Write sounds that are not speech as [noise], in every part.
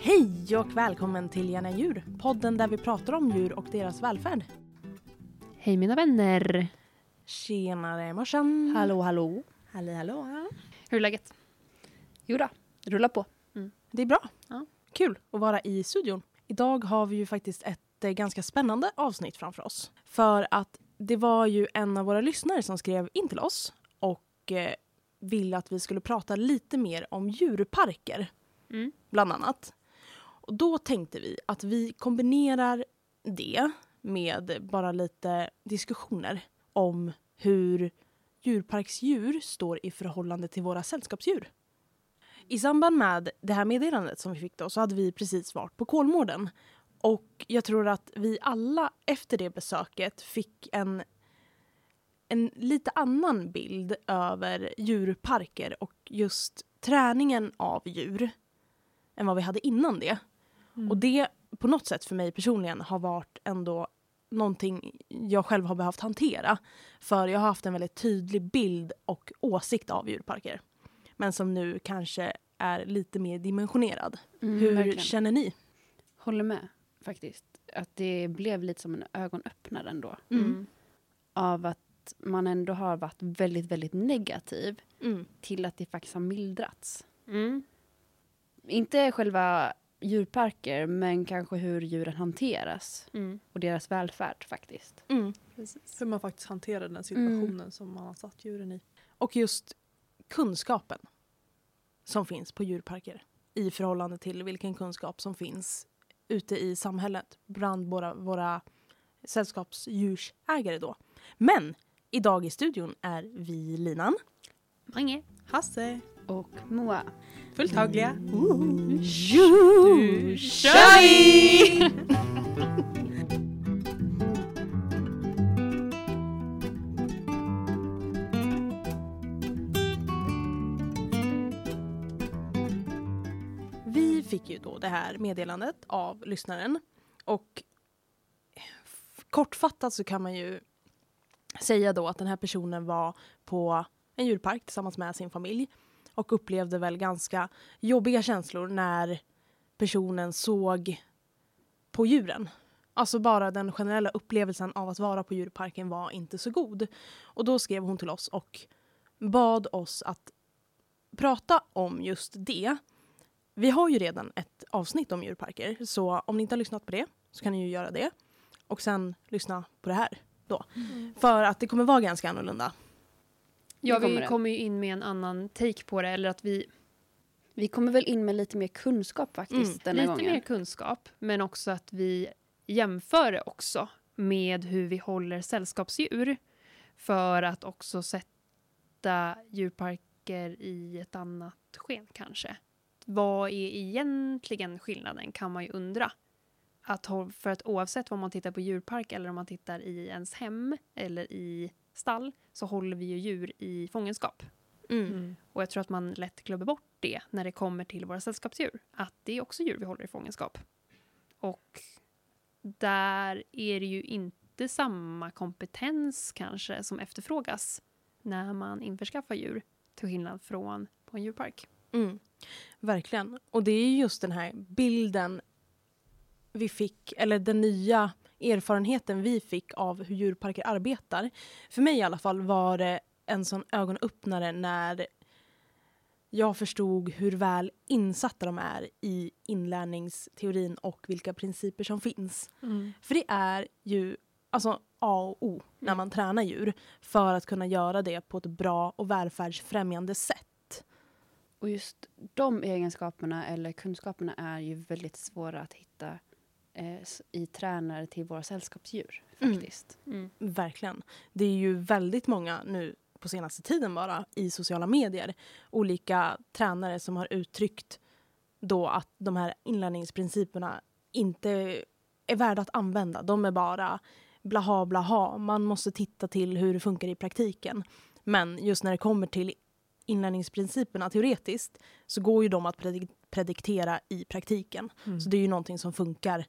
Hej och välkommen till Gärna djur, podden där vi pratar om djur och deras välfärd. Hej mina vänner! Tjenare morsan! Hallå, hallå. Halli hallå! Hur är läget? Jo då, rulla på. Det är bra. Ja. Kul att vara i studion. Idag har vi ju faktiskt ett eh, ganska spännande avsnitt framför oss. För att det var ju en av våra lyssnare som skrev in till oss och eh, ville att vi skulle prata lite mer om djurparker, Mm. bland annat. Och då tänkte vi att vi kombinerar det med bara lite diskussioner om hur djurparksdjur står i förhållande till våra sällskapsdjur. I samband med det här meddelandet som vi fick då så hade vi precis varit på Kolmården. Och jag tror att vi alla efter det besöket fick en, en lite annan bild över djurparker och just träningen av djur än vad vi hade innan det. Och det på något sätt för mig personligen har varit ändå någonting jag själv har behövt hantera. För jag har haft en väldigt tydlig bild och åsikt av djurparker. Men som nu kanske är lite mer dimensionerad. Mm, Hur verkligen. känner ni? Håller med faktiskt. Att det blev lite som en ögonöppnare ändå. Mm. Av att man ändå har varit väldigt, väldigt negativ Mm. till att det faktiskt har mildrats. Mm. Inte själva djurparker, men kanske hur djuren hanteras Mm. och deras välfärd faktiskt. Mm. Hur man faktiskt hanterar den situationen som man har satt djuren i. Och just kunskapen som finns på djurparker i förhållande till vilken kunskap som finns ute i samhället bland våra, våra sällskapsdjursägare då. Men idag i studion är vi Linan. Mange. Hasse, Och Moa. fulltagliga. Nu kör vi! [laughs] Vi fick ju då det här meddelandet av lyssnaren och kortfattat så kan man ju säga då att den här personen var på en djurpark tillsammans med sin familj och upplevde väl ganska jobbiga känslor när personen såg på djuren. Alltså bara den generella upplevelsen av att vara på djurparken var inte så god. Och då skrev hon till oss och bad oss att prata om just det. Vi har ju redan ett avsnitt om djurparker så om ni inte har lyssnat på det så kan ni ju göra det. Och sen lyssna på det här då. För att det kommer vara ganska annorlunda. Ja, kommer vi kommer ju in med en annan take på det. Eller att vi Vi kommer väl in med lite mer kunskap faktiskt Mm, denna lite gången. mer kunskap. Men också att vi jämför det också med hur vi håller sällskapsdjur. För att också sätta djurparker i ett annat sken kanske. Vad är egentligen skillnaden kan man ju undra. Att, för att oavsett om man tittar på djurpark eller om man tittar i ens hem eller i stall så håller vi ju djur i fångenskap. Mm. Och jag tror att man lätt glömmer bort det när det kommer till våra sällskapsdjur. Att det är också djur vi håller i fångenskap. Och där är det ju inte samma kompetens kanske som efterfrågas när man införskaffar djur. Till skillnad från på en djurpark. Mm. Verkligen. Och det är ju just den här bilden vi fick, eller den nya erfarenheten vi fick av hur djurparker arbetar. För mig i alla fall var det en sån ögonöppnare när jag förstod hur väl insatta de är i inlärningsteorin och vilka principer som finns. För det är ju alltså A och O när man tränar djur för att kunna göra det på ett bra och välfärdsfrämjande sätt. Och just de egenskaperna eller kunskaperna är ju väldigt svåra att hitta i tränare till våra sällskapsdjur Mm. faktiskt. Verkligen. Det är ju väldigt många nu på senaste tiden bara i sociala medier olika tränare som har uttryckt då att de här inlärningsprinciperna inte är värda att använda. De är bara blaha blaha. Man måste titta till hur det funkar i praktiken. Men just när det kommer till inlärningsprinciperna teoretiskt så går ju de att predik- prediktera i praktiken. Så det är ju någonting som funkar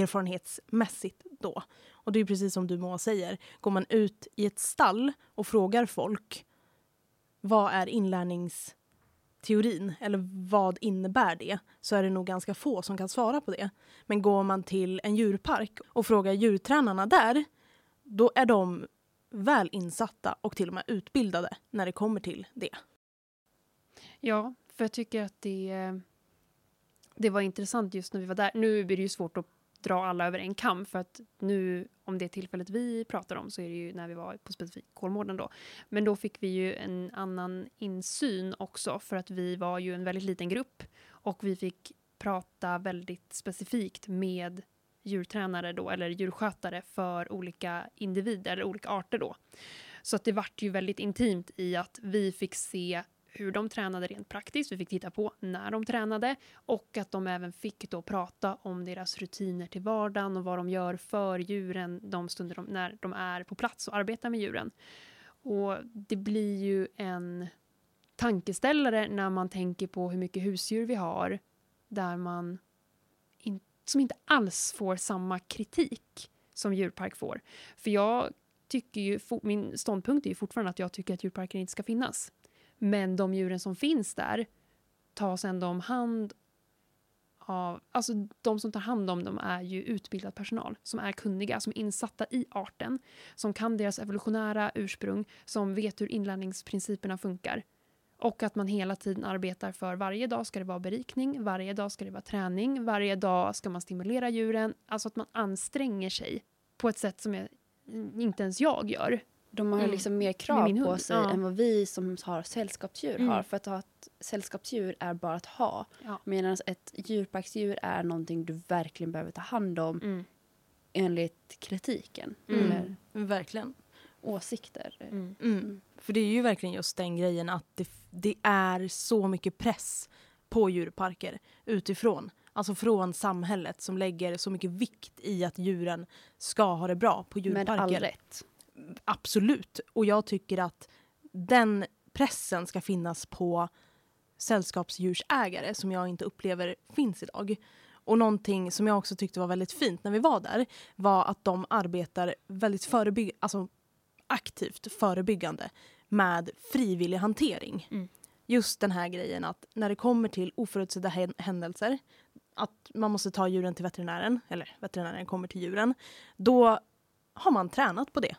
erfarenhetsmässigt då. Och det är precis som du Moa säger, går man ut i ett stall och frågar folk vad är inlärningsteorin eller vad innebär det, så är det nog ganska få som kan svara på det. Men går man till en djurpark och frågar djurtränarna där, då är de väl insatta och till och med utbildade när det kommer till det. Ja, för jag tycker att det, eh, det var intressant just när vi var där. Nu blir det ju svårt att dra alla över en kam för att nu, om det tillfället vi pratar om, så är det ju när vi var på specifikt Kolmården då. Men då fick vi ju en annan insyn också för att vi var ju en väldigt liten grupp och vi fick prata väldigt specifikt med djurtränare då, eller djurskötare för olika individer, eller olika arter då. Så att det vart ju väldigt intimt i att vi fick se hur de tränade rent praktiskt, vi fick titta på när de tränade och att de även fick då prata om deras rutiner till vardagen och vad de gör för djuren de stunder de, när de är på plats och arbetar med djuren. Och det blir ju en tankeställare när man tänker på hur mycket husdjur vi har där man in, som inte alls får samma kritik som djurpark får. För jag tycker ju, min ståndpunkt är ju fortfarande att jag tycker att djurparker inte ska finnas. Men de djuren som finns där tas ändå om hand av... Alltså de som tar hand om dem är ju utbildad personal som är kunniga, som är insatta i arten, som kan deras evolutionära ursprung, som vet hur inlärningsprinciperna funkar. Och att man hela tiden arbetar för varje dag ska det vara berikning, varje dag ska det vara träning, varje dag ska man stimulera djuren. Alltså att man anstränger sig på ett sätt som jag, inte ens jag gör. De har Mm. liksom mer Med krav på sig ja. än vad vi som har sällskapsdjur Mm. har. För att ha ett sällskapsdjur är bara att ha. Ja. Medan ett djurparksdjur är någonting du verkligen behöver ta hand om Mm. enligt kritiken. Mm. Eller Verkligen. åsikter. Mm. Mm. För det är ju verkligen just den grejen att det, det är så mycket press på djurparker utifrån. Alltså från samhället som lägger så mycket vikt i att djuren ska ha det bra på Med djurparker. all rätt. Absolut. Och jag tycker att den pressen ska finnas på sällskapsdjursägare som jag inte upplever finns idag. Och någonting som jag också tyckte var väldigt fint när vi var där var att de arbetar väldigt förebygg alltså aktivt förebyggande med frivillig hantering. Mm. Just den här grejen att när det kommer till oförutsedda hän- händelser att man måste ta djuren till veterinären, eller veterinären kommer till djuren, då har man tränat på det.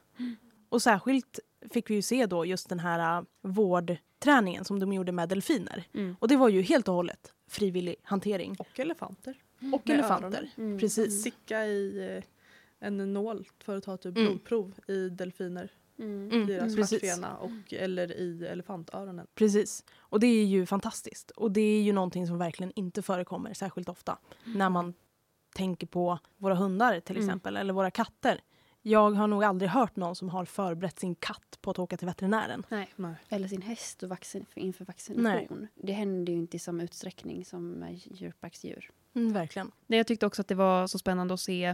Och särskilt fick vi ju se då just den här uh, vårdträningen som de gjorde med delfiner. Mm. Och det var ju helt och hållet frivillig hantering. Och elefanter. Och Med elefanter. öronen. Mm. Precis. Sicka i eh, en nål för att ta typ Mm. blodprov i delfiner. Mm. Mm, Deras stjärtfena och eller i elefantöronen. Precis. Och det är ju fantastiskt. Och det är ju någonting som verkligen inte förekommer särskilt ofta. När man tänker på våra hundar till Mm. exempel, eller våra katter. Jag har nog aldrig hört någon som har förberett sin katt på att åka till veterinären. Nej. Nej. Eller sin häst och vaccin, inför vaccination. Det händer ju inte i samma utsträckning som med djurparksdjur. Mm, verkligen. Nej, Jag tyckte också att det var så spännande att se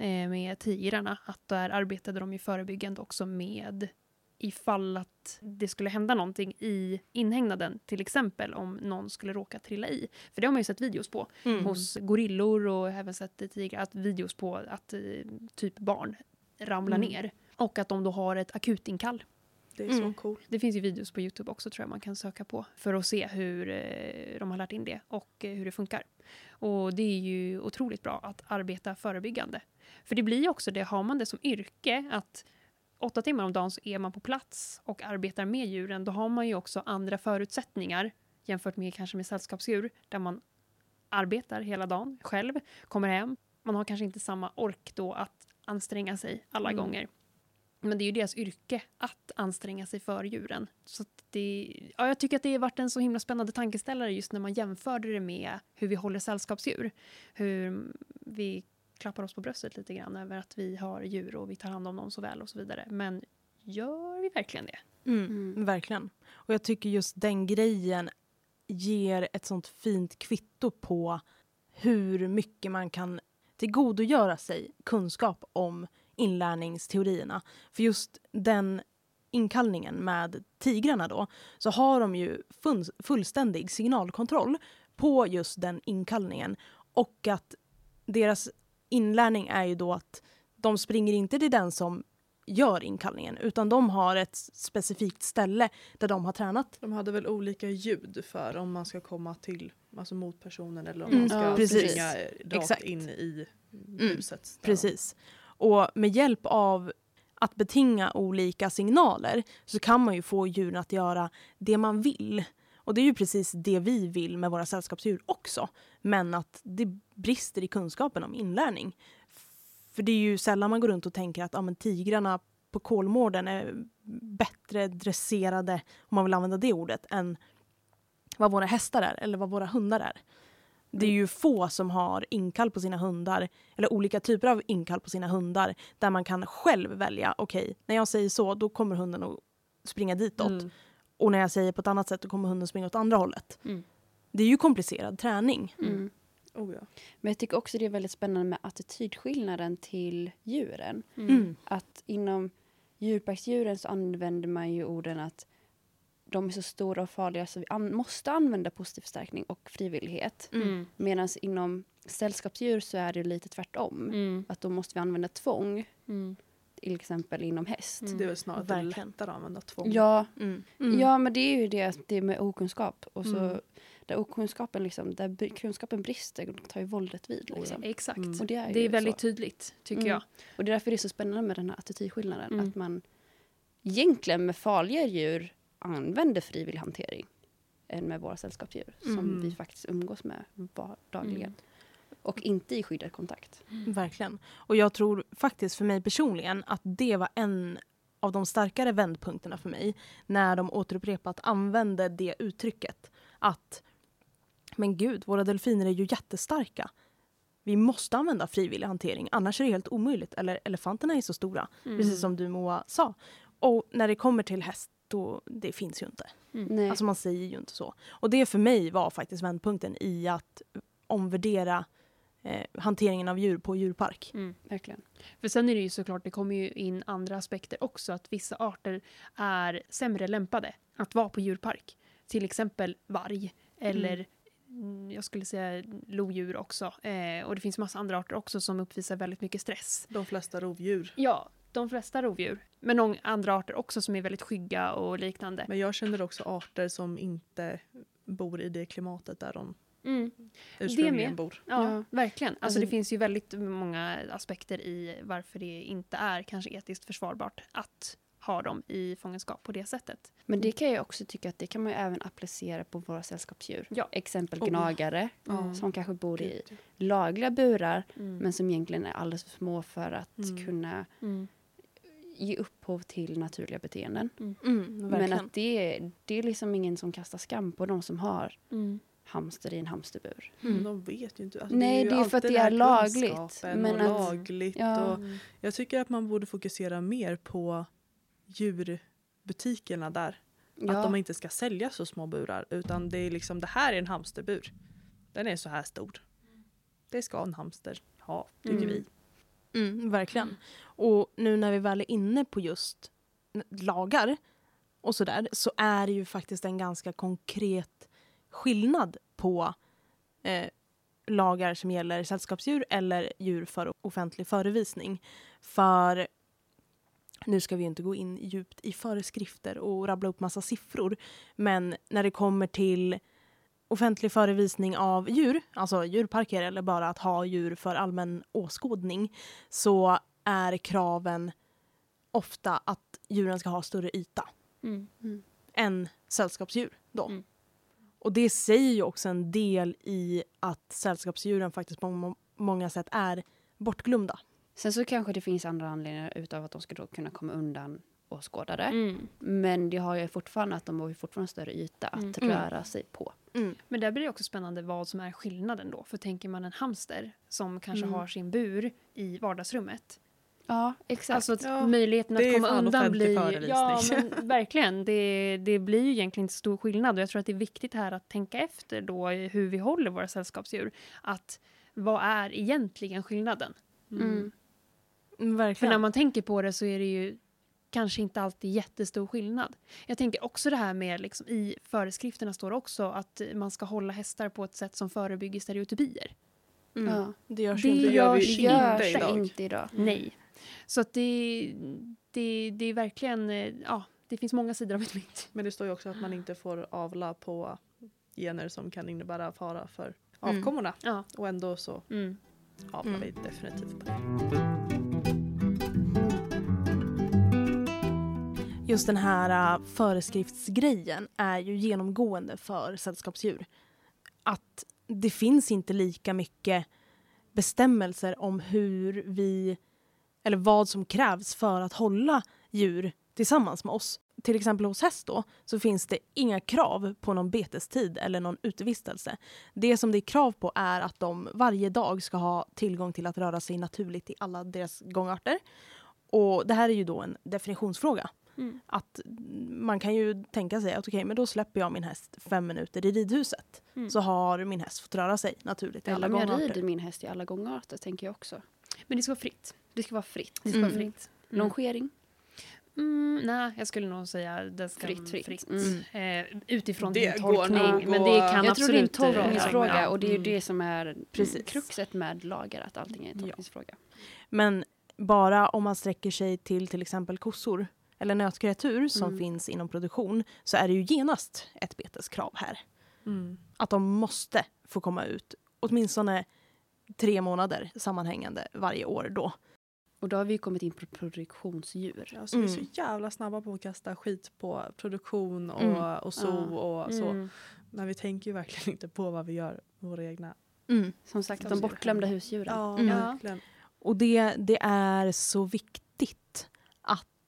eh, med tigrarna att där arbetade de ju förebyggande också med ifall att det skulle hända någonting i inhägnaden, till exempel om någon skulle råka trilla i. För det har man ju sett videos på Mm. hos gorillor och även sett tigrar, att videos på att eh, typ barn ramlar Mm. ner. Och att de då har ett akutinkall. Det är Mm. så coolt. Det finns ju videos på Youtube också tror jag man kan söka på för att se hur eh, de har lärt in det och eh, hur det funkar. Och det är ju otroligt bra att arbeta förebyggande. För det blir ju också det, har man det som yrke, att åtta timmar om dagen så är man på plats och arbetar med djuren, då har man ju också andra förutsättningar jämfört med kanske med sällskapsdjur där man arbetar hela dagen själv, kommer hem. Man har kanske inte samma ork då att anstränga sig alla Mm. gånger. Men det är ju deras yrke att anstränga sig för djuren. Så att det, ja, jag tycker att det har varit en så himla spännande tankeställare just när man jämförde det med hur vi håller sällskapsdjur. Hur vi klappar oss på bröstet lite grann över att vi har djur och vi tar hand om dem så väl och så vidare. Men gör vi verkligen det? Mm, Mm. Verkligen. Och jag tycker just den grejen ger ett sånt fint kvitto på hur mycket man kan tillgodogöra sig kunskap om inlärningsteorierna. För just den inkallningen med tigrarna då, så har de ju fullständig signalkontroll på just den inkallningen. Och att deras inlärning är ju då att de springer inte till den som gör inkallningen utan de har ett specifikt ställe där de har tränat. De hade väl olika ljud för om man ska komma till alltså mot personen eller om Mm, man ska ja, precis. springa rakt Exakt. in i Mm, huset. där. Precis. Och med hjälp av att betinga olika signaler så kan man ju få djuren att göra det man vill. Och det är ju precis det vi vill med våra sällskapsdjur också. Men att det brister i kunskapen om inlärning. För det är ju sällan man går runt och tänker att ja, men tigrarna på Kolmården är bättre dresserade, om man vill använda det ordet, än vad våra hästar är eller vad våra hundar är. Det är ju få som har inkall på sina hundar, eller olika typer av inkall på sina hundar, där man kan själv välja, okej, när jag säger så, då kommer hunden att springa ditåt. Mm. Och när jag säger på ett annat sätt, då kommer hunden springa åt andra hållet. Mm. Det är ju komplicerad träning. Mm. Oh, ja. Men jag tycker också det är väldigt spännande med attitydskillnaden till djuren. Mm. Att inom djurparksdjuren så använder man ju orden att de är så stora och farliga så vi an- måste använda positiv förstärkning och frivillighet. Mm. Medan inom sällskapsdjur så är det lite tvärtom. Mm. Att då måste vi använda tvång, Mm. till exempel inom häst. Mm. Det är väl snarare att det är lättare att använda tvång. Ja, Mm. Mm. ja, men det är ju det, att det är med okunskap. Och så, Mm. Där okunskapen liksom, där kunskapen brister, tar ju våldet vid. Liksom. Exakt. Mm. Och det är, Det är väldigt så. tydligt, tycker Mm. jag. Och det är därför det är så spännande med den här attitydskillnaden. Mm. Att man egentligen med farliga djur använder frivillig hantering än med våra sällskapsdjur som Mm. vi faktiskt umgås med dagligen. Mm. Och inte i skyddad kontakt. Verkligen. Och jag tror faktiskt för mig personligen att det var en av de starkare vändpunkterna för mig när de återupprepat använde det uttrycket. Att men gud, våra delfiner är ju jättestarka. Vi måste använda frivillig hantering, annars är det helt omöjligt. Eller elefanterna är så stora, Mm. precis som du Moa sa. Och när det kommer till häst, då, det finns ju inte. Nej. Alltså man säger ju inte så. Och det för mig var faktiskt vändpunkten i att omvärdera eh, hanteringen av djur på djurpark. Mm. Verkligen. För sen är det ju såklart, det kommer ju in andra aspekter också. Att vissa arter är sämre lämpade att vara på djurpark. Till exempel varg eller mm, jag skulle säga lodjur också. Eh, och det finns massa andra arter också som uppvisar väldigt mycket stress. De flesta rovdjur. Ja, de flesta rovdjur. Men några andra arter också som är väldigt skygga och liknande. Men jag känner också arter som inte bor i det klimatet där de Mm. ursprungligen bor. Ja, Ja. verkligen. Alltså, Alltså- det finns ju väldigt många aspekter i varför det inte är kanske etiskt försvarbart att ha dem i fångenskap på det sättet. Men det kan jag också tycka att det kan man ju även applicera på våra sällskapsdjur. Ja. Exempel Oh. gnagare Ja. som kanske bor i lagliga burar Mm. men som egentligen är alldeles för små för att Mm. kunna Mm. ge upphov till naturliga beteenden. Mm, Men verkligen. att det, är- det är liksom ingen som kastar skam på de som har Mm. hamster i en hamsterbur. Mm. De vet ju inte. Alltså, Nej, ju det är för att det är lagligt, men och att- lagligt. Ja. Och jag tycker att man borde fokusera mer på djurbutikerna där. Att de inte ska sälja så små burar utan det är liksom det här är en hamsterbur. Den är så här stor. Det ska en hamster ha, tycker Mm. vi. Mm, verkligen. Och nu när vi väl är inne på just lagar och sådär så är det ju faktiskt en ganska konkret skillnad på eh, lagar som gäller sällskapsdjur eller djur för offentlig förevisning. För nu ska vi inte gå in djupt i föreskrifter och rabbla upp massa siffror. Men när det kommer till offentlig förevisning av djur, alltså djurparker eller bara att ha djur för allmän åskådning, så är kraven ofta att djuren ska ha större yta Mm. än sällskapsdjur. Då. Mm. Och det säger ju också en del i att sällskapsdjuren faktiskt på må- många sätt är bortglömda. Sen så kanske det finns andra anledningar utav att de ska då kunna komma undan åskådare. Mm. Men det har ju fortfarande att de har ju fortfarande större yta att Mm. röra sig på. Men där blir det också spännande vad som är skillnaden då. För tänker man en hamster som kanske Mm. har sin bur i vardagsrummet. Ja, exakt. Alltså att Ja, möjligheten att komma undan blir... Ja, [laughs] men verkligen. Det, det blir ju egentligen inte stor skillnad. Och jag tror att det är viktigt här att tänka efter då hur vi håller våra sällskapsdjur. Att vad är egentligen skillnaden? Mm. Mm, För när Verkligen. man tänker på det så är det ju kanske inte alltid jättestor skillnad. Jag tänker också det här med, liksom, i föreskrifterna står det också att man ska hålla hästar på ett sätt som förebygger stereotypier. Mm. Ja. Det görs Det inte. gör vi det inte görs idag. inte idag. Nej. Så att det, det, det är verkligen, eh, ja, det finns många sidor av ett mynt. Men det står ju också att man inte får avla på gener som kan innebära fara för Mm. avkommorna. Ja. Och ändå så Mm. avlar Mm. vi definitivt på det. Just den här äh, föreskriftsgrejen är ju genomgående för sällskapsdjur. Att det finns inte lika mycket bestämmelser om hur vi, eller vad som krävs för att hålla djur tillsammans med oss. Till exempel hos häst då, så finns det inga krav på någon betestid eller någon utevistelse. Det som det är krav på är att de varje dag ska ha tillgång till att röra sig naturligt i alla deras gångarter. Och det här är ju då en definitionsfråga. Mm. Att man kan ju tänka sig att okej, men då släpper jag min häst fem minuter i ridhuset. Mm. Så har min häst fått röra sig naturligt i alla Eller om jag gångarter. rider min häst i alla gångarter tänker jag också. Men det ska vara fritt. Det ska vara fritt. Det ska vara Mm. fritt. Mm. Longering. Mm, nej, jag skulle nog säga det ska Fritt, fritt. Eh, utifrån Det din går tolkning. nog Men det kan jag tror det är en absolut... eh, tolkningsfråga ja, och det är ju mm. det som är Precis. kruxet med lagar, att allting är en Ja. tolkningsfråga. Men bara om man sträcker sig till till exempel kossor eller nötkreatur som Mm. finns inom produktion så är det ju genast ett beteskrav här. Mm. Att de måste få komma ut åtminstone tre månader sammanhängande varje år då. Och då har vi ju kommit in på produktionsdjur. Alltså, Vi är Mm. så jävla snabba på att kasta skit på produktion och, Mm. och så Ja. och så. Mm. Men vi tänker ju verkligen inte på vad vi gör med våra egna. Mm. Som sagt, de bortglömda husdjuren. Ja, Mm. verkligen. Och det, det är så viktigt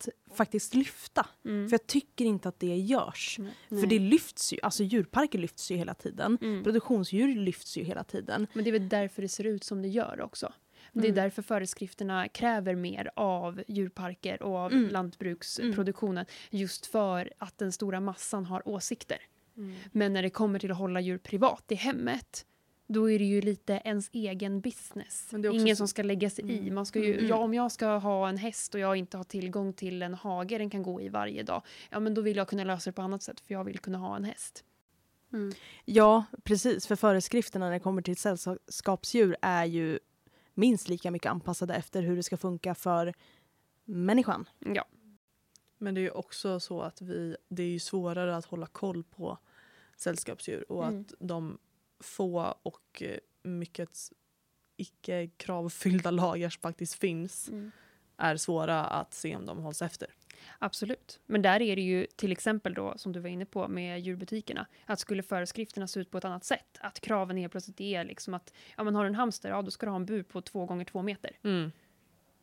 att faktiskt lyfta. Mm. För jag tycker inte att det görs. Nej. För det lyfts ju, alltså djurparker lyfts ju hela tiden. Mm. Produktionsdjur lyfts ju hela tiden. Men det är väl därför det ser ut som det gör också. Det är Mm. därför föreskrifterna kräver mer av djurparker och av Mm. lantbruksproduktionen. Just för att den stora massan har åsikter. Mm. Men när det kommer till att hålla djur privat i hemmet då är det ju lite ens egen business. Men det är också Ingen så- som ska lägga sig i. Mm. Man ska ju, Mm. ja, om jag ska ha en häst och jag inte har tillgång till en hage den kan gå i varje dag, ja men då vill jag kunna lösa det på annat sätt för jag vill kunna ha en häst. Mm. Ja, precis. För föreskrifterna när det kommer till sällskapsdjur är ju minst lika mycket anpassade efter hur det ska funka för människan. Ja. Men det är ju också så att vi, det är ju svårare att hålla koll på sällskapsdjur och Mm. att de få och eh, mycket icke kravfyllda lagar som faktiskt finns är svåra att se om de hålls efter. Absolut. Men där är det ju till exempel då, som du var inne på med djurbutikerna, att skulle föreskrifterna se ut på ett annat sätt, att kraven helt plötsligt är liksom att, ja men har du en hamster, ja då ska du ha en bur på två gånger två meter.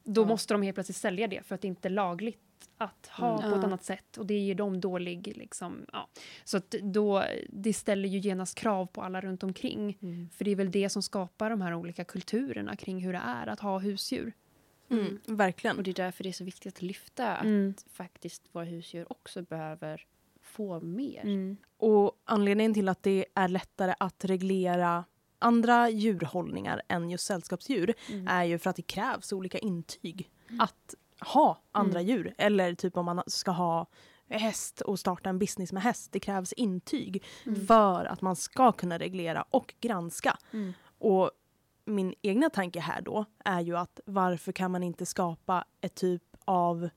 Då Ja. måste de helt plötsligt sälja det för att det inte är lagligt att ha Mm. på ett annat sätt och det ger dem dålig liksom, ja. Så att då, det ställer ju genast krav på alla runt omkring. För det är väl det som skapar de här olika kulturerna kring hur det är att ha husdjur. Mm, verkligen. Och det är därför det är så viktigt att lyfta att Mm. faktiskt våra husdjur också behöver få mer. Mm. Och anledningen till att det är lättare att reglera andra djurhållningar än just sällskapsdjur Mm. är ju för att det krävs olika intyg att ha andra Mm. djur. Eller typ om man ska ha häst och starta en business med häst. Det krävs intyg Mm. för att man ska kunna reglera och granska. Mm. Och min egna tanke här då är ju att varför kan man inte skapa ett typ av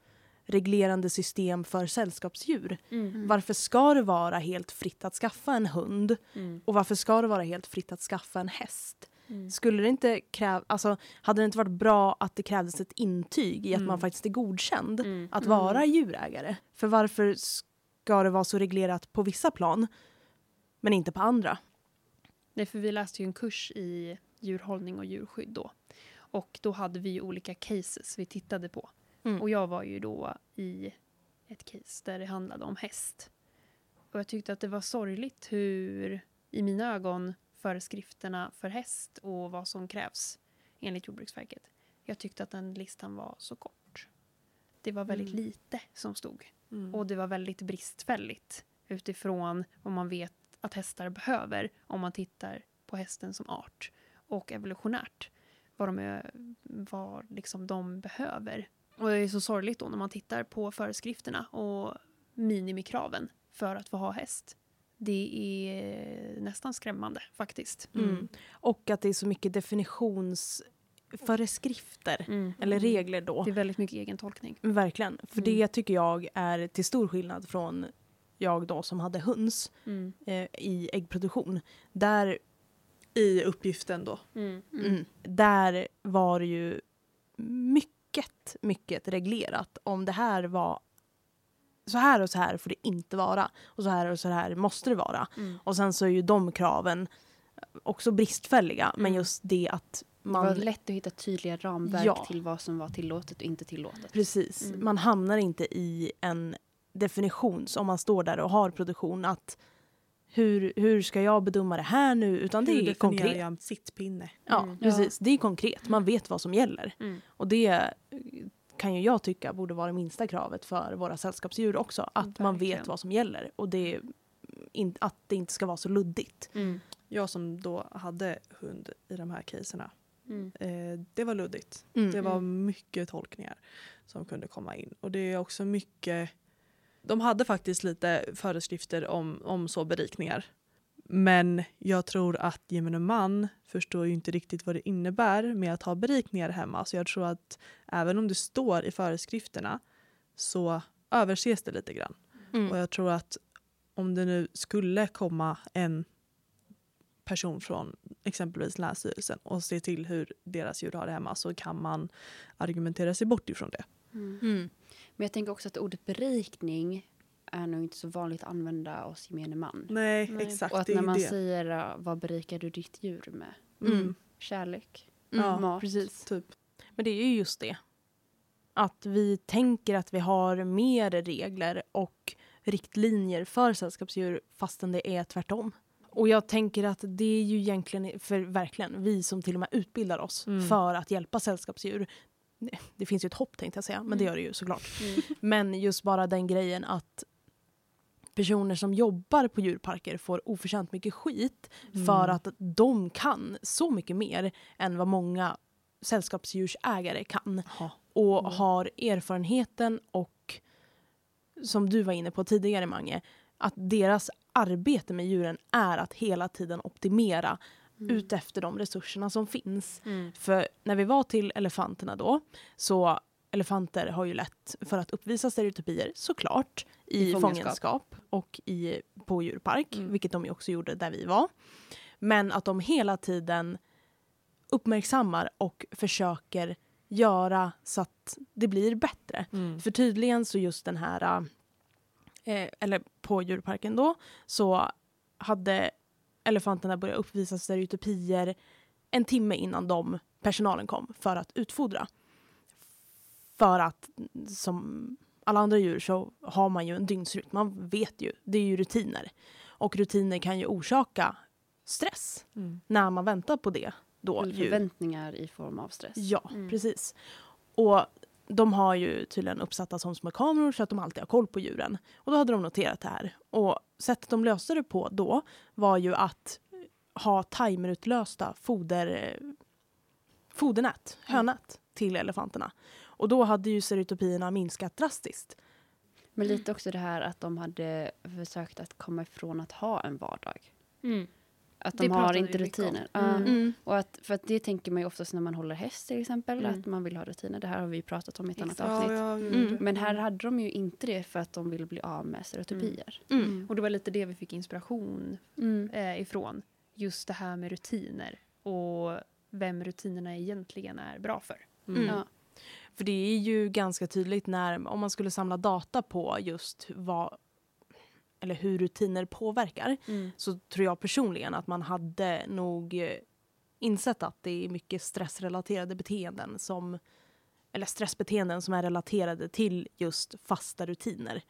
reglerande system för sällskapsdjur? Mm. Varför ska det vara helt fritt att skaffa en hund? Mm. Och varför ska det vara helt fritt att skaffa en häst? Mm. Skulle det inte kräva, alltså, hade det inte varit bra att det krävdes ett intyg i att Mm. man faktiskt är godkänd Mm. att vara djurägare? För varför ska det vara så reglerat på vissa plan men inte på andra? Nej, för vi läste ju en kurs i djurhållning och djurskydd då. Och då hade vi olika cases vi tittade på. Mm. Och jag var ju då i ett case där det handlade om häst. Och jag tyckte att det var sorgligt hur, i mina ögon, föreskrifterna för häst och vad som krävs enligt Jordbruksverket. Jag tyckte att den listan var så kort. Det var väldigt Mm. lite som stod. Mm. Och det var väldigt bristfälligt utifrån vad man vet att hästar behöver om man tittar på hästen som art och evolutionärt. Vad de, är, vad liksom de behöver. Och det är så sorgligt då när man tittar på föreskrifterna och minimikraven för att få ha häst. Det är nästan skrämmande faktiskt. Mm. Och att det är så mycket definitions föreskrifter Mm. eller regler då. Det är väldigt mycket egen tolkning. Verkligen. För Mm. det tycker jag är till stor skillnad från jag då som hade höns Mm. eh, i äggproduktion. Där, I uppgiften då. Mm. mm. där var det ju mycket, mycket reglerat om det här var så här och så här får det inte vara och så här och så här måste det vara. Mm. Och sen så är ju de kraven också bristfälliga men Mm. just det att Det var man lätt att hitta tydliga ramverk Ja. till vad som var tillåtet och inte tillåtet. Precis. Mm. Man hamnar inte i en definition om man står där och har produktion att hur, hur ska jag bedöma det här nu? Utan Hur det är definierar konkret. jag en sittpinne? Ja, Mm. precis. Det är konkret. Man vet vad som gäller. Mm. Och det kan ju jag tycka borde vara det minsta kravet för våra sällskapsdjur också. Att man vet Verkligen. vad som gäller. Och det in, att det inte ska vara så luddigt. Mm. Jag som då hade hund i de här caserna. Mm. Eh, det var luddigt. Mm. Det var mycket tolkningar som kunde komma in. Och det är också mycket... De hade faktiskt lite föreskrifter om, om så berikningar. Men jag tror att gemene man förstår ju inte riktigt vad det innebär med att ha berikningar hemma. Så jag tror att även om det står i föreskrifterna så överses det lite grann. Mm. Och jag tror att om det nu skulle komma en person från exempelvis Länsstyrelsen och se till hur deras djur har det hemma så kan man argumentera sig bort ifrån det. Mm. Mm. Men jag tänker också att ordet berikning är nog inte så vanligt att använda hos gemene man. Nej, Nej. exakt. och att när man det. säger vad berikar du ditt djur med? Mm. Kärlek? Mm. Ja, mat. Precis. Typ. Men det är ju just det. Att vi tänker att vi har mer regler och riktlinjer för sällskapsdjur fastän det är tvärtom. Och jag tänker att det är ju egentligen, för verkligen, vi som till och med utbildar oss Mm. för att hjälpa sällskapsdjur. Det, det finns ju ett hopp tänkte jag säga, men det gör det ju såklart. Men just bara den grejen att personer som jobbar på djurparker får oförtjänt mycket skit för Mm. att de kan så mycket mer än vad många sällskapsdjursägare kan Ja. och Mm. har erfarenheten och som du var inne på tidigare Mange, att deras arbete med djuren är att hela tiden optimera Mm. utefter de resurserna som finns. Mm. För när vi var till elefanterna då, så elefanter har ju lätt för att uppvisa stereotypier såklart i, I fångenskap. fångenskap. och i, på djurpark, Mm. vilket de ju också gjorde där vi var. Men att de hela tiden uppmärksammar och försöker göra så att det blir bättre. Mm. För tydligen så just den här, eh, eller på djurparken då, så hade elefanterna börjat uppvisa stereotypier en timme innan de, personalen kom för att utfodra. För att som alla andra djur så har man ju en dygnsrytm. Man vet ju, det är ju rutiner. Och rutiner kan ju orsaka stress Mm. när man väntar på det. Då, Eller förväntningar i form av stress. Ja, Mm. precis. Och de har ju tydligen uppsatta som små kameror så att de alltid har koll på djuren. Och då hade de noterat det här. Och sättet de löste det på då var ju att ha timerutlösta foder, fodernät, hönät, till elefanterna. Och då hade ju stereotypierna minskat drastiskt. Men lite också det här att de hade försökt att komma ifrån att ha en vardag. Mm. Att Det de har pratade inte rutiner. Mm. Ja. Och att, för att det tänker man ju oftast när man håller häst till exempel, Mm. att man vill ha rutiner. Det här har vi ju pratat om i ett annat Exakt. avsnitt. Ja, jag Mm. Men här hade de ju inte det för att de ville bli av med stereotypier. Mm. Och det var lite det vi fick inspiration Mm. eh, ifrån. Just det här med rutiner och vem rutinerna egentligen är bra för. Mm. Ja. För det är ju ganska tydligt när, om man skulle samla data på just vad, eller hur rutiner påverkar, så tror jag personligen att man hade nog eh, insett att det är mycket stressrelaterade beteenden som eller stressbeteenden som är relaterade till just fasta rutiner.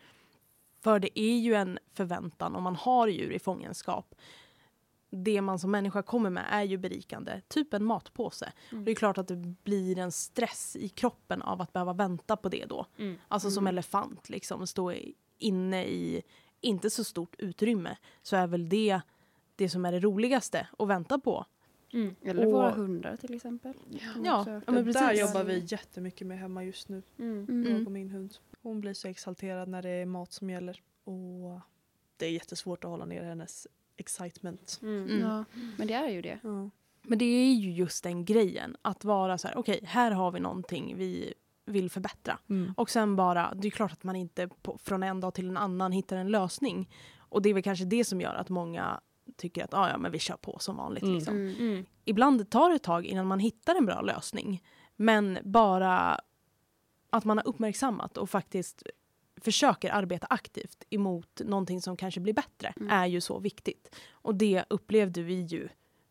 För det är ju en förväntan om man har djur i fångenskap. Det man som människa kommer med är ju berikande, typ en matpåse. Mm. Och Det är klart att det blir en stress i kroppen av att behöva vänta på det då. Mm. Alltså som elefant, liksom stå inne i inte så stort utrymme så är väl det det som är det roligaste att vänta på. Mm. Eller Och- våra hundar till exempel. Ja, ja, men Det där precis. jobbar vi jättemycket med hemma just nu. Mm. Mm. Jag och min hund. Hon blir så exalterad när det är mat som gäller. Och det är jättesvårt att hålla ner hennes excitement. Mm. Mm. Ja, men det är ju det. Ja. Men det är ju just den grejen. Att vara så här, okej, här har vi någonting vi vill förbättra. Mm. Och sen bara, det är klart att man inte på, från en dag till en annan hittar en lösning. Och det är väl kanske det som gör att många tycker att ah, ja, men vi kör på som vanligt. Mm. Liksom. Mm. Mm. Ibland tar det ett tag innan man hittar en bra lösning. Men bara att man har uppmärksammat och faktiskt försöker arbeta aktivt emot någonting som kanske blir bättre Mm. är ju så viktigt. Och det upplevde vi ju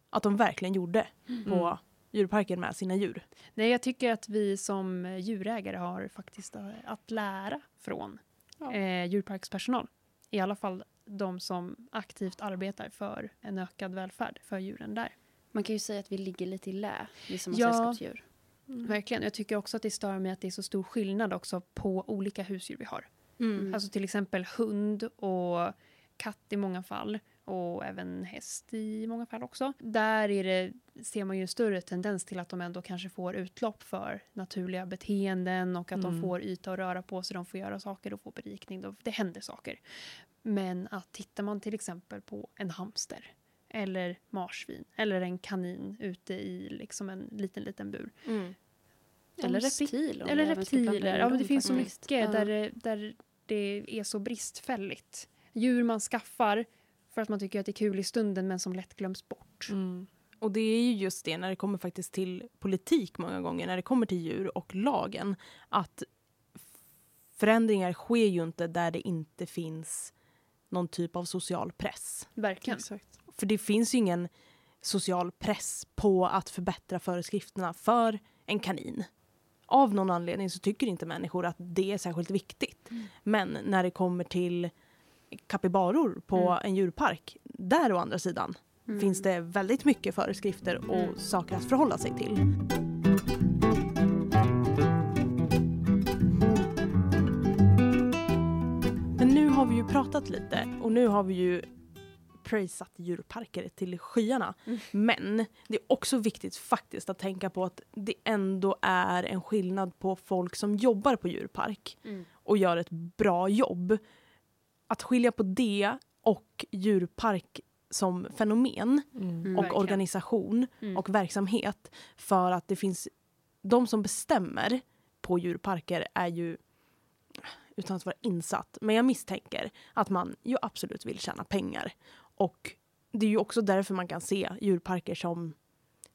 att de verkligen gjorde på Mm. djurparken med sina djur. Nej, jag tycker att vi som djurägare har faktiskt eh, att lära från Ja. eh, djurparkspersonal. I alla fall de som aktivt arbetar för en ökad välfärd för djuren där. Man kan ju säga att vi ligger lite i lä, vi som har Ja. sällskapsdjur. Verkligen. Jag tycker också att det stör mig att det är så stor skillnad också på olika husdjur vi har. Mm. Alltså till exempel hund och katt i många fall. Och även häst i många fall också. Där är det, ser man ju en större tendens till att de ändå kanske får utlopp för naturliga beteenden och att de Mm. får yta att röra på sig, de får göra saker, de får berikning, de, det händer saker. Men att tittar man till exempel på en hamster eller marsvin eller en kanin ute i liksom en liten, liten bur. De Eller reptiler. vi eller blanda in reptiler. Ja, men det finns så mycket där, där det är så bristfälligt. Djur man skaffar för att man tycker att det är kul i stunden men som lätt glöms bort. Mm. Och det är ju just det när det kommer faktiskt till politik många gånger, när det kommer till djur och lagen, att förändringar sker ju inte där det inte finns någon typ av social press. Verkligen. Exakt. För det finns ju ingen social press på att förbättra föreskrifterna för en kanin. Av någon anledning så tycker inte människor att det är särskilt viktigt. Men när det kommer till kapybaror på Mm. en djurpark, där å andra sidan Mm. finns det väldigt mycket föreskrifter och Mm. saker att förhålla sig till. Men nu har vi ju pratat lite och nu har vi ju prisat djurparker till skyarna. Mm. Men det är också viktigt faktiskt att tänka på att det ändå är en skillnad på folk som jobbar på djurpark Mm. och gör ett bra jobb. Att skilja på det och djurpark som fenomen Mm. och organisation Mm. och verksamhet för att det finns de som bestämmer på djurparker är ju utan att vara insatt, men jag misstänker att man ju absolut vill tjäna pengar. Och det är ju också därför man kan se djurparker som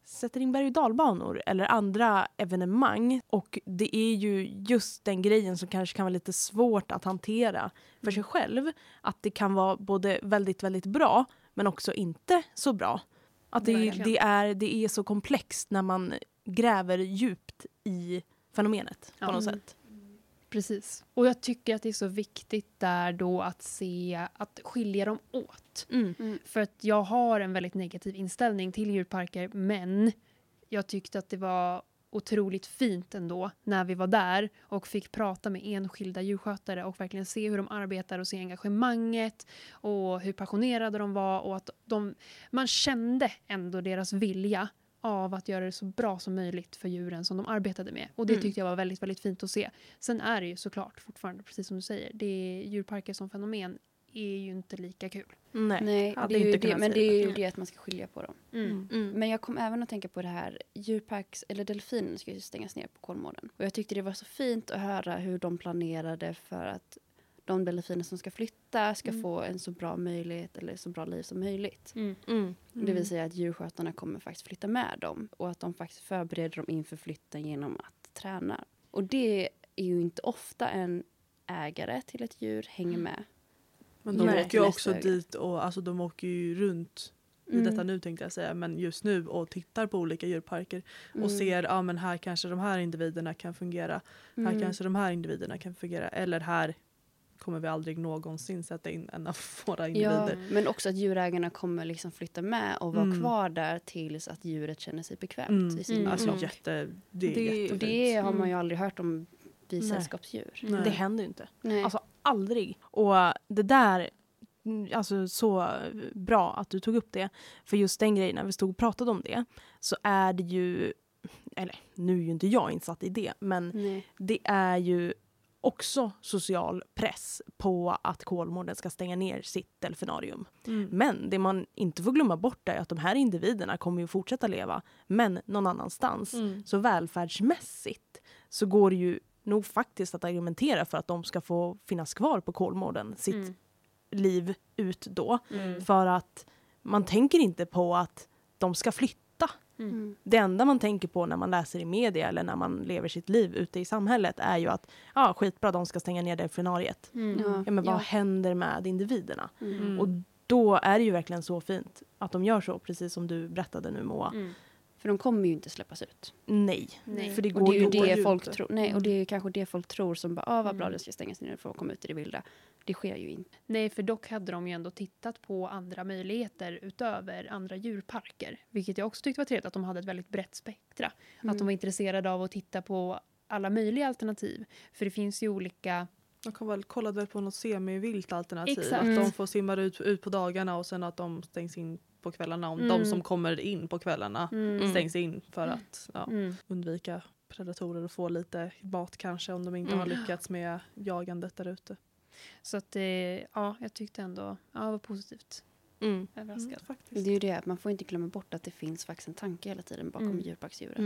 sätter in berg och dalbanor eller andra evenemang. Och det är ju just den grejen som kanske kan vara lite svårt att hantera för sig själv. Att det kan vara både väldigt, väldigt bra men också inte så bra. Att det, det, är, det är så komplext när man gräver djupt i fenomenet på Ja. något Mm. sätt. Precis. Och jag tycker att det är så viktigt där då att se, att skilja dem åt. Mm. För att jag har en väldigt negativ inställning till djurparker men jag tyckte att det var otroligt fint ändå när vi var där och fick prata med enskilda djurskötare och verkligen se hur de arbetar och se engagemanget och hur passionerade de var och att de, man kände ändå deras vilja av att göra det så bra som möjligt för djuren som de arbetade med. Och det Mm. tyckte jag var väldigt, väldigt fint att se. Sen är det ju såklart fortfarande, precis som du säger, det är, djurparker som fenomen är ju inte lika kul. Nej. Nej, det är ju inte det, men det är ju det. det att man ska skilja på dem. Mm. Mm. Men jag kom även att tänka på det här, djurparks, eller delfinen ska ju stängas ner på Kolmården. Och jag tyckte det var så fint att höra hur de planerade för att de delfiner som ska flytta ska Mm. få en så bra möjlighet eller så bra liv som möjligt. Mm. Det vill säga att djurskötarna kommer faktiskt flytta med dem och att de faktiskt förbereder dem inför flytten genom att träna. Och det är ju inte ofta en ägare till ett djur hänger med. Men de Nej. åker ju Nästa också öga. dit och alltså, de åker ju runt i Mm. detta nu tänkte jag säga men just nu och tittar på olika djurparker och Mm. ser ja men här kanske de här individerna kan fungera. Här Mm. kanske de här individerna kan fungera eller här kommer vi aldrig någonsin sätta in en av [laughs] våra Ja, individer. men också att djurägarna kommer liksom flytta med och vara Mm. kvar där tills att djuret känner sig bekvämt Mm. i sin Mm. Alltså jätte, det är Det- jättefint. Och det har man Mm. ju aldrig hört om vid Nej. sällskapsdjur. Nej. Det händer ju inte. Nej. Alltså aldrig. Och det där, alltså så bra att du tog upp det. För just den grejen, när vi stod och pratade om det, så är det ju, eller nu är ju inte jag insatt i det, men Nej. det är ju också social press på att Kolmården ska stänga ner sitt delfinarium. Mm. Men det man inte får glömma bort är att de här individerna kommer ju fortsätta leva, men någon annanstans. Mm. Så välfärdsmässigt så går det ju nog faktiskt att argumentera för att de ska få finnas kvar på Kolmården sitt Mm. liv ut då. Mm. För att man tänker inte på att de ska flytta. Mm. Det enda man tänker på när man läser i media eller när man lever sitt liv ute i samhället är ju att ja, skitbra, de ska stänga ner delfinariet. Mm. Ja. Ja, men vad Ja. händer med individerna? Mm. Mm. Och då är det ju verkligen så fint att de gör så, precis som du berättade nu Moa. Mm. För de kommer ju inte släppas ut. Nej, Nej. för det Och går det är ju det folk tror. Nej, och det är ju kanske det folk tror som bara, ah, vad bra Mm. det ska stängas ner för att komma ut i det vilda. Det sker ju inte. Nej, för dock hade de ju ändå tittat på andra möjligheter utöver andra djurparker. Vilket jag också tyckte var trevligt, att de hade ett väldigt brett spektra. Att Mm. de var intresserade av att titta på alla möjliga alternativ. För det finns ju olika... De väl, kollade väl på något semi-vilt alternativ. Exakt. Att Mm. de får simma ut, ut på dagarna och sen att de stängs in på kvällarna. Om Mm. de som kommer in på kvällarna Mm. stängs in för att ja, Mm. undvika predatorer och få lite mat kanske om de inte har Mm. lyckats med jagandet där ute. Så att det, ja, jag tyckte ändå, ja, det var positivt Mm. överraskad. faktiskt. Det är ju det, man får inte glömma bort att det finns faktiskt en tanke hela tiden bakom Mm. djurparksdjuren.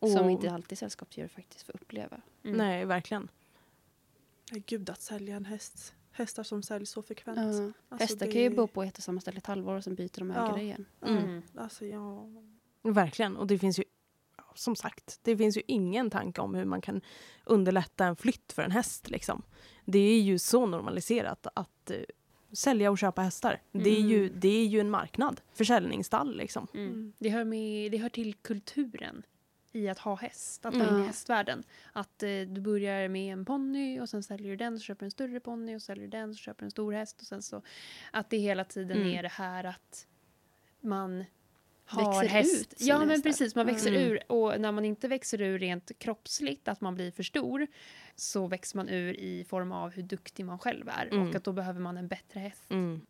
Mm. Som inte alltid sällskapsdjur faktiskt får uppleva. Mm. Nej, verkligen. Gud att sälja en häst. Hästar som säljs så frekvent. Ja. Alltså, Hästar det- kan ju bo på ett och samma ställe ett halvår och sen byter de Ja. ägare igen. Mm. Mm. Alltså ja. Verkligen. Och det finns ju, ja, som sagt, det finns ju ingen tanke om hur man kan underlätta en flytt för en häst. Liksom. Det är ju så normaliserat att eh, sälja och köpa hästar. Det, är ju, Mm. det är ju en marknad. Försäljningsstall liksom. Mm. Mm. Det, hör med, det hör till kulturen i att ha häst, att Mm. vara inne i hästvärlden. Att eh, du börjar med en ponny och sen säljer du den så köper du en större ponny och säljer du den så köper du en stor häst och sen så att det hela tiden Mm. är det här att man har Växer häst. ut Ja men hästar. precis, man växer Mm. ur och när man inte växer ur rent kroppsligt, att man blir för stor så växer man ur i form av hur duktig man själv är Mm. och att då behöver man en bättre häst.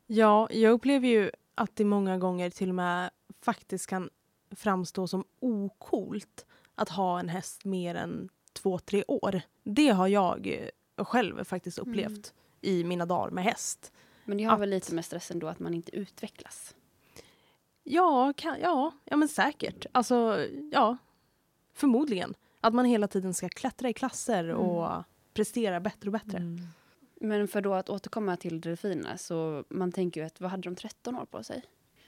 Ja, jag upplever ju att det många gånger till och med faktiskt kan framstå som okult att ha en häst mer än två, tre år. Det har jag eh, själv faktiskt upplevt i mina dagar med häst. Men det har Att- väl lite med stressen då att man inte utvecklas. Ja, kan, ja, ja men säkert. Alltså, ja. Förmodligen. Att man hela tiden ska klättra i klasser och prestera bättre och bättre. Mm. Men för då att återkomma till delfinerna så man tänker ju att vad hade de 13 år på sig?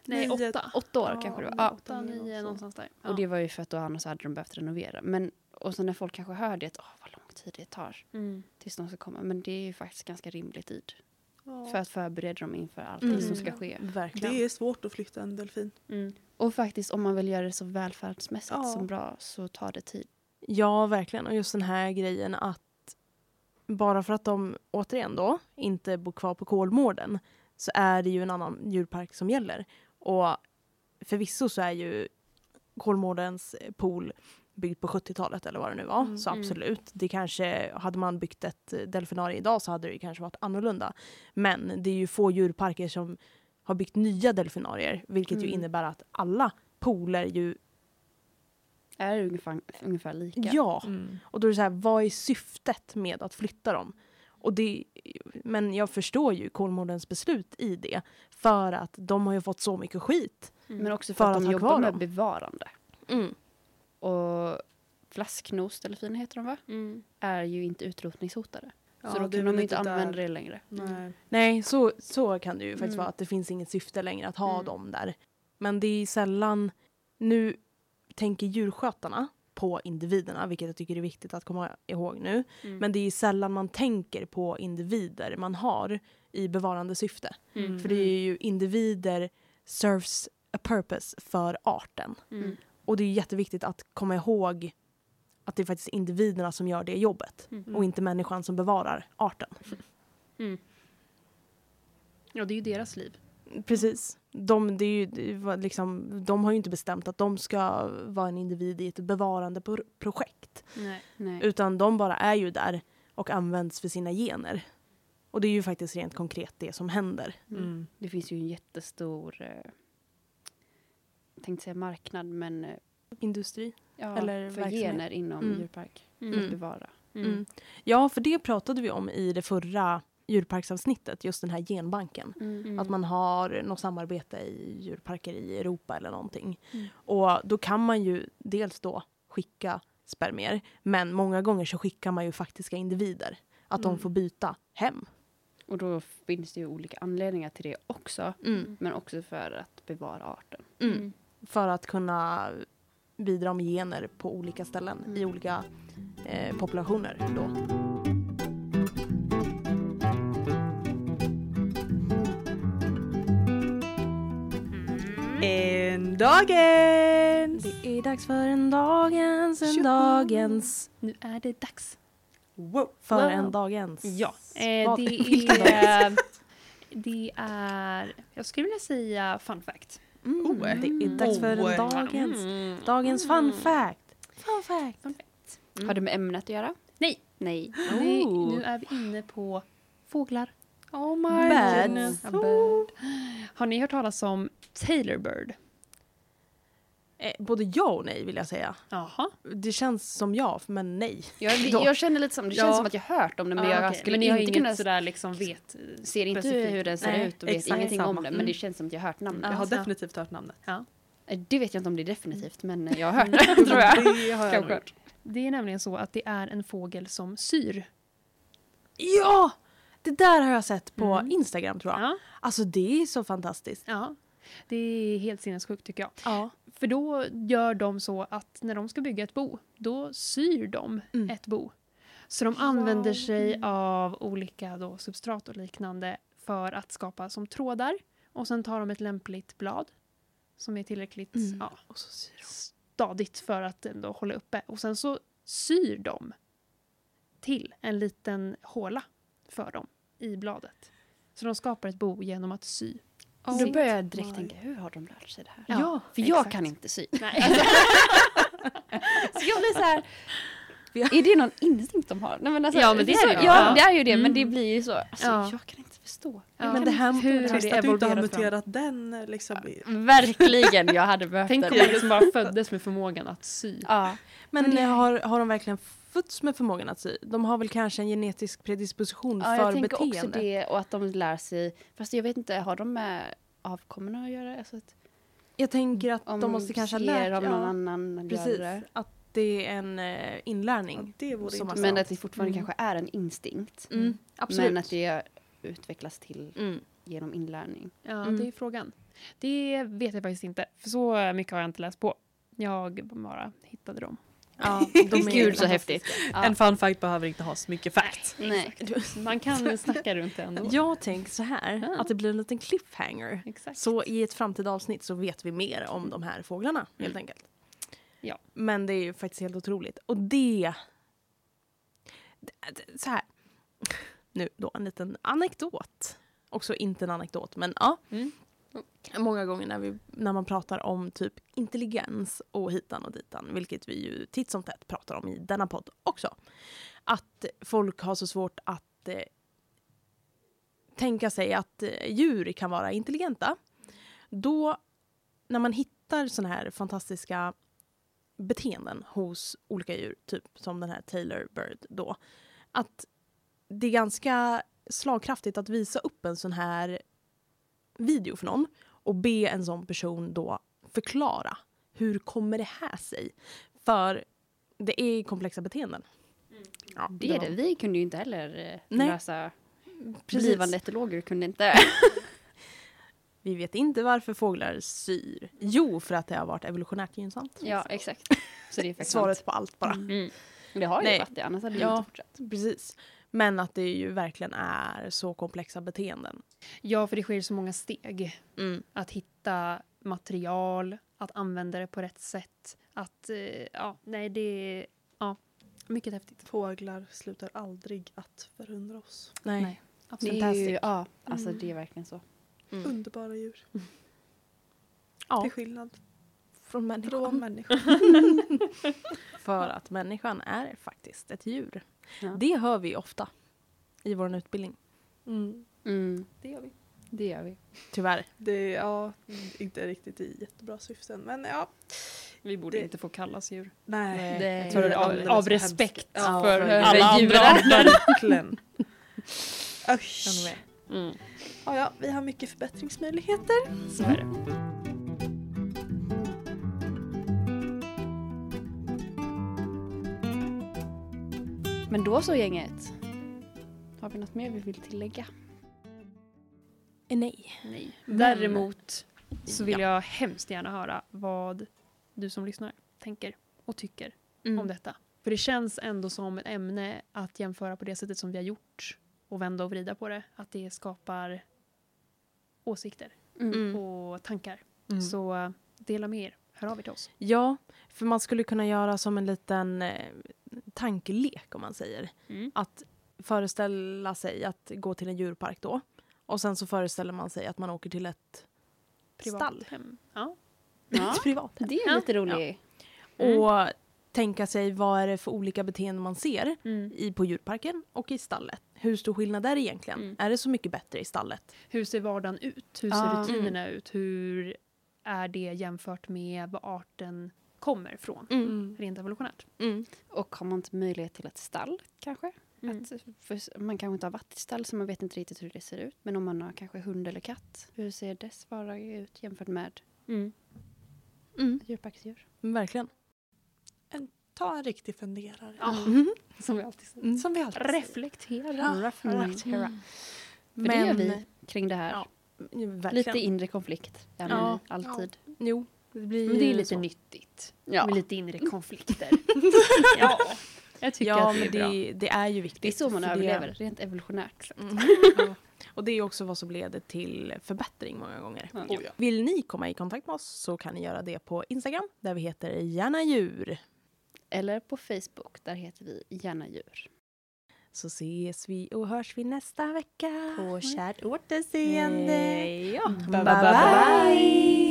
Nej, Nio- åtta. Åtta år Ja, kanske det var. Ja. Åtta, nio, någonstans där. Ja. Och det var ju för att då annars hade de behövt renovera. Men, och så när folk kanske hör det, att åh vad lång tid det tar Mm. tills de ska komma. Men det är ju faktiskt ganska rimlig tid. Ja. För att förbereda dem inför allting Mm. som ska ske. Verkligen. Det är svårt att flytta en delfin. Mm. Och faktiskt om man vill göra det så välfärdsmässigt Ja. som bra så tar det tid. Ja, verkligen. Och just den här grejen att bara för att de återigen då inte bor kvar på Kolmården så är det ju en annan djurpark som gäller. Och förvisso så är ju Kolmårdens pool byggd på 70-talet eller vad det nu var. Mm, så mm. absolut, det kanske, hade man byggt ett delfinarium idag så hade det ju kanske varit annorlunda. Men det är ju få djurparker som har byggt nya delfinarier, vilket ju Mm. innebär att alla pooler ju, Är ungefär, ungefär lika? ja, Mm. och då är det så här, vad är syftet med att flytta dem? Och det, men jag förstår ju Kolmårdens beslut i det. För att de har ju fått så mycket skit. Mm. Men också för, För att att de jobbar med dem. bevarande. Och flasknosdelfiner heter de va? Mm. Är ju inte utrotningshotade. Ja, så då kan de ju inte där. använda det längre. Nej. Nej, så, så kan det ju faktiskt Mm. vara. Att det finns inget syfte längre att ha Mm. dem där. Men det är sällan... Nu tänker djurskötarna på individerna, vilket jag tycker är viktigt att komma ihåg nu. Mm. Men det är sällan man tänker på individer man har i bevarande syfte. Mm. För det är ju individer serves a purpose för arten. Mm. Och det är jätteviktigt att komma ihåg att det är faktiskt individerna som gör det jobbet Mm. och inte människan som bevarar arten. Mm. Ja, det är ju deras liv. Precis. De, det är ju, liksom, de har ju inte bestämt att de ska vara en individ i ett bevarande pro- projekt. Nej. Nej. Utan de bara är ju där och används för sina gener. Och det är ju faktiskt rent konkret det som händer. Mm. Det finns ju en jättestor, eh, jag tänkte säga marknad, men eh, Industri. ja, Eller för verksamhet. gener inom Mm. djurpark. Mm. Att Mm. bevara. Mm. Ja, för det pratade vi om i det förra djurparksavsnittet, just den här genbanken. Mm. Att man har något samarbete i djurparker i Europa eller någonting. Mm. Och då kan man ju dels då skicka spermier, men många gånger så skickar man ju faktiska individer. Att Mm. de får byta hem. Och då finns det ju olika anledningar till det också. Mm. Men också för att bevara arten. Mm. För att kunna bidra med gener på olika ställen i Mm. olika eh, populationer. Då. Dagens! Det är dags för en dagens, en Tjoho! dagens, Nu är det dags. Wow. för Wow. en dagens. Ja, eh, Vad- det är... Det är... Jag skulle vilja säga fun fact. Mm, Oh. det är dags för en dagens, Mm. dagens fun fact. Fun fact. Fun fact. Har det med ämnet att göra? Nej. Nej. Oh. nu är vi inne på fåglar. Oh Birds. goodness. A bird. Har ni hört talas om Taylor Bird? Eh, både ja och nej vill jag säga. Jaha. Det känns som ja, men nej. Jag, [laughs] jag känner lite som, det känns Ja. som att jag hört om det men Ja, jag okej. skulle men ni har inte inget kunna sådär liksom vet ser inte specifikt. hur den ser Nej, ut och vet ingenting samma. om det men Mm. det känns som att jag hört namnet. Jag har Ja. definitivt hört namnet. Eh, Det vet jag inte om det är definitivt men jag har hört [laughs] det tror jag. Det har jag hört. Det är nämligen så att det är en fågel som syr. Ja! Det där har jag sett på Mm. Instagram tror jag. Ja. Alltså det är så fantastiskt. ja. Det är helt sinnessjukt tycker jag. Ja. För då gör de så att när de ska bygga ett bo, då syr de Mm. ett bo. Så de använder sig av olika då substrat och liknande för att skapa som trådar. Och sen tar de ett lämpligt blad som är tillräckligt Mm. ja, stadigt för att ändå hålla uppe. Och sen så syr de till en liten håla för dem i bladet. Så de skapar ett bo genom att sy. Och då börjar jag direkt tänka, hur har de lärt sig det här? Ja, För jag exakt. kan inte sy. Nej. [laughs] Så [laughs] jag blir så här, är det någon instinkt de har? Nej, men alltså, Ja, men det är så, det. Ja, Ja. det är ju det men Mm. det blir ju så, alltså, Ja. jag kan inte förstå. Ja. Men det här Hur har det att du inte har evolverat fram? muterat den liksom. i- Verkligen, jag hade [laughs] behövt Tänk om den. man liksom bara föddes med förmågan att sy. Ja. Men, Men det- har, har de verkligen fötts med förmågan att sy? De har väl kanske en genetisk predisposition ja, för jag tänker beteende? också det och att de lär sig, fast jag vet inte, har de med avkommorna att göra? Alltså att, Jag tänker att om de måste kanske ha lärt av någon ja, annan Precis, göra det. att det är en eh, inlärning. Ja, det vore Som Men att det fortfarande Mm. kanske är en instinkt. Mm, absolut. Men att det utvecklas till Mm. genom inlärning. Ja, Mm. det är frågan. Det vet jag faktiskt inte. För så mycket har jag inte läst på. Jag bara hittade dem. Ja, [laughs] de är Gud så häftigt. Ja. En fun fact behöver inte ha så mycket fact. Nej. [laughs] Man kan snacka runt det ändå. Jag tänker så här, Ja. att det blir en liten cliffhanger. Exakt. Så i ett framtida avsnitt så vet vi mer om de här fåglarna helt enkelt. Ja. Men det är ju faktiskt helt otroligt. Och det- Så här. Nu då en liten anekdot. Också inte en anekdot, men ja. Mm. Många gånger när, vi, när man pratar om typ intelligens och hitan och ditan, vilket vi ju titt som tätt pratar om i denna podd också. Att folk har så svårt att eh, tänka sig att eh, djur kan vara intelligenta. Då, när man hittar såna här fantastiska beteenden hos olika djur, typ som den här Taylor Bird då, att det är ganska slagkraftigt att visa upp en sån här video för någon och be en sån person då förklara hur kommer det här sig? För det är komplexa beteenden. Ja, Det är det. Vi kunde ju inte heller eh, Nej. lösa Precis. blivande etologer kunde inte. [laughs] Vi vet inte varför fåglar syr. Jo, för att det har varit evolutionärt gynnsamt. ja, exakt. Så det är Svaret på allt bara. Mm. Det har ju Nej. varit det, annars hade det Ja. inte fortsatt. Precis. Men att det ju verkligen är så komplexa beteenden. Ja, för det sker så många steg. Mm. Att hitta material, att använda det på rätt sätt. Att, eh, ja, nej det är, ja, mycket häftigt. Fåglar slutar aldrig att förundra oss. Nej. Nej. Det Absolut. är ju, ja, alltså det är verkligen så. Mm. Underbara djur. Ja, Till skillnad från människan. från människor. [laughs] [laughs] För att människan är faktiskt ett djur. Ja. Det hör vi ofta i vår utbildning. Mm. Mm, Det gör vi. det gör vi. Tyvärr. Det är ja, inte riktigt i jättebra syften. Men ja, Vi borde Det- inte få kallas djur. Nej. Det- jag tror det är av, av respekt. Ja, för för alla andra. Verkligen. [laughs] Usch. Mm, Ja, ja, vi har mycket förbättringsmöjligheter. så är det. Men då så gänget. Har vi något mer vi vill tillägga? Eh, Nej. Nej. Däremot så vill jag hemskt gärna höra vad du som lyssnar tänker och tycker Mm. om detta. För det känns ändå som ett ämne att jämföra på det sättet som vi har gjort och vända och vrida på det. Att det skapar åsikter Mm. och tankar. Mm. Så eh, dela med er. Hör av er till oss. Ja, för man skulle kunna göra som en liten eh, tankelek om man säger. Att föreställa sig att gå till en djurpark då. Och sen så föreställer man sig att man åker till ett stall. Hem. Ja. [laughs] Ja, Ett privat hem. det är Ja. lite roligt. Mm. Och tänka sig vad är det för olika beteenden man ser Mm. i, på djurparken och i stallet. Hur stor skillnad är det egentligen? Mm. Är det så mycket bättre i stallet? Hur ser vardagen ut? Hur ser Ja. rutinerna ut? Hur är det jämfört med var arten kommer från? Mm. Rent evolutionärt. Mm. Och har man inte möjlighet till ett stall kanske? Mm. Att, för man kanske inte har varit i stall så man vet inte riktigt hur det ser ut. Men om man har kanske hund eller katt, hur ser dess vardag ut jämfört med Mm. Mm. djurparksdjur? Verkligen. Ta en riktig funderare. Ja. Mm. Som vi alltid säger. Mm. Som vi alltid säger. Reflektera. Ja. Reflektera. Mm. För det gör vi kring det här. Ja. Lite inre konflikt. Ja, men Ja. alltid. Jo, det blir Men det är lite så. nyttigt. Ja. Med lite inre konflikter. [laughs] ja, jag tycker Ja, att det är bra. det, det är ju viktigt. Det är så man överlever, rent evolutionärt. Mm. [laughs] Och det är också vad som leder till förbättring många gånger. Ja. Oh, ja. Vill ni komma i kontakt med oss så kan ni göra det på Instagram där vi heter gärna djur. Eller på Facebook, där heter vi Gärna djur. Så ses vi och hörs vi nästa vecka. På kärt återseende. Ja. Bye, bye bye, bye. bye.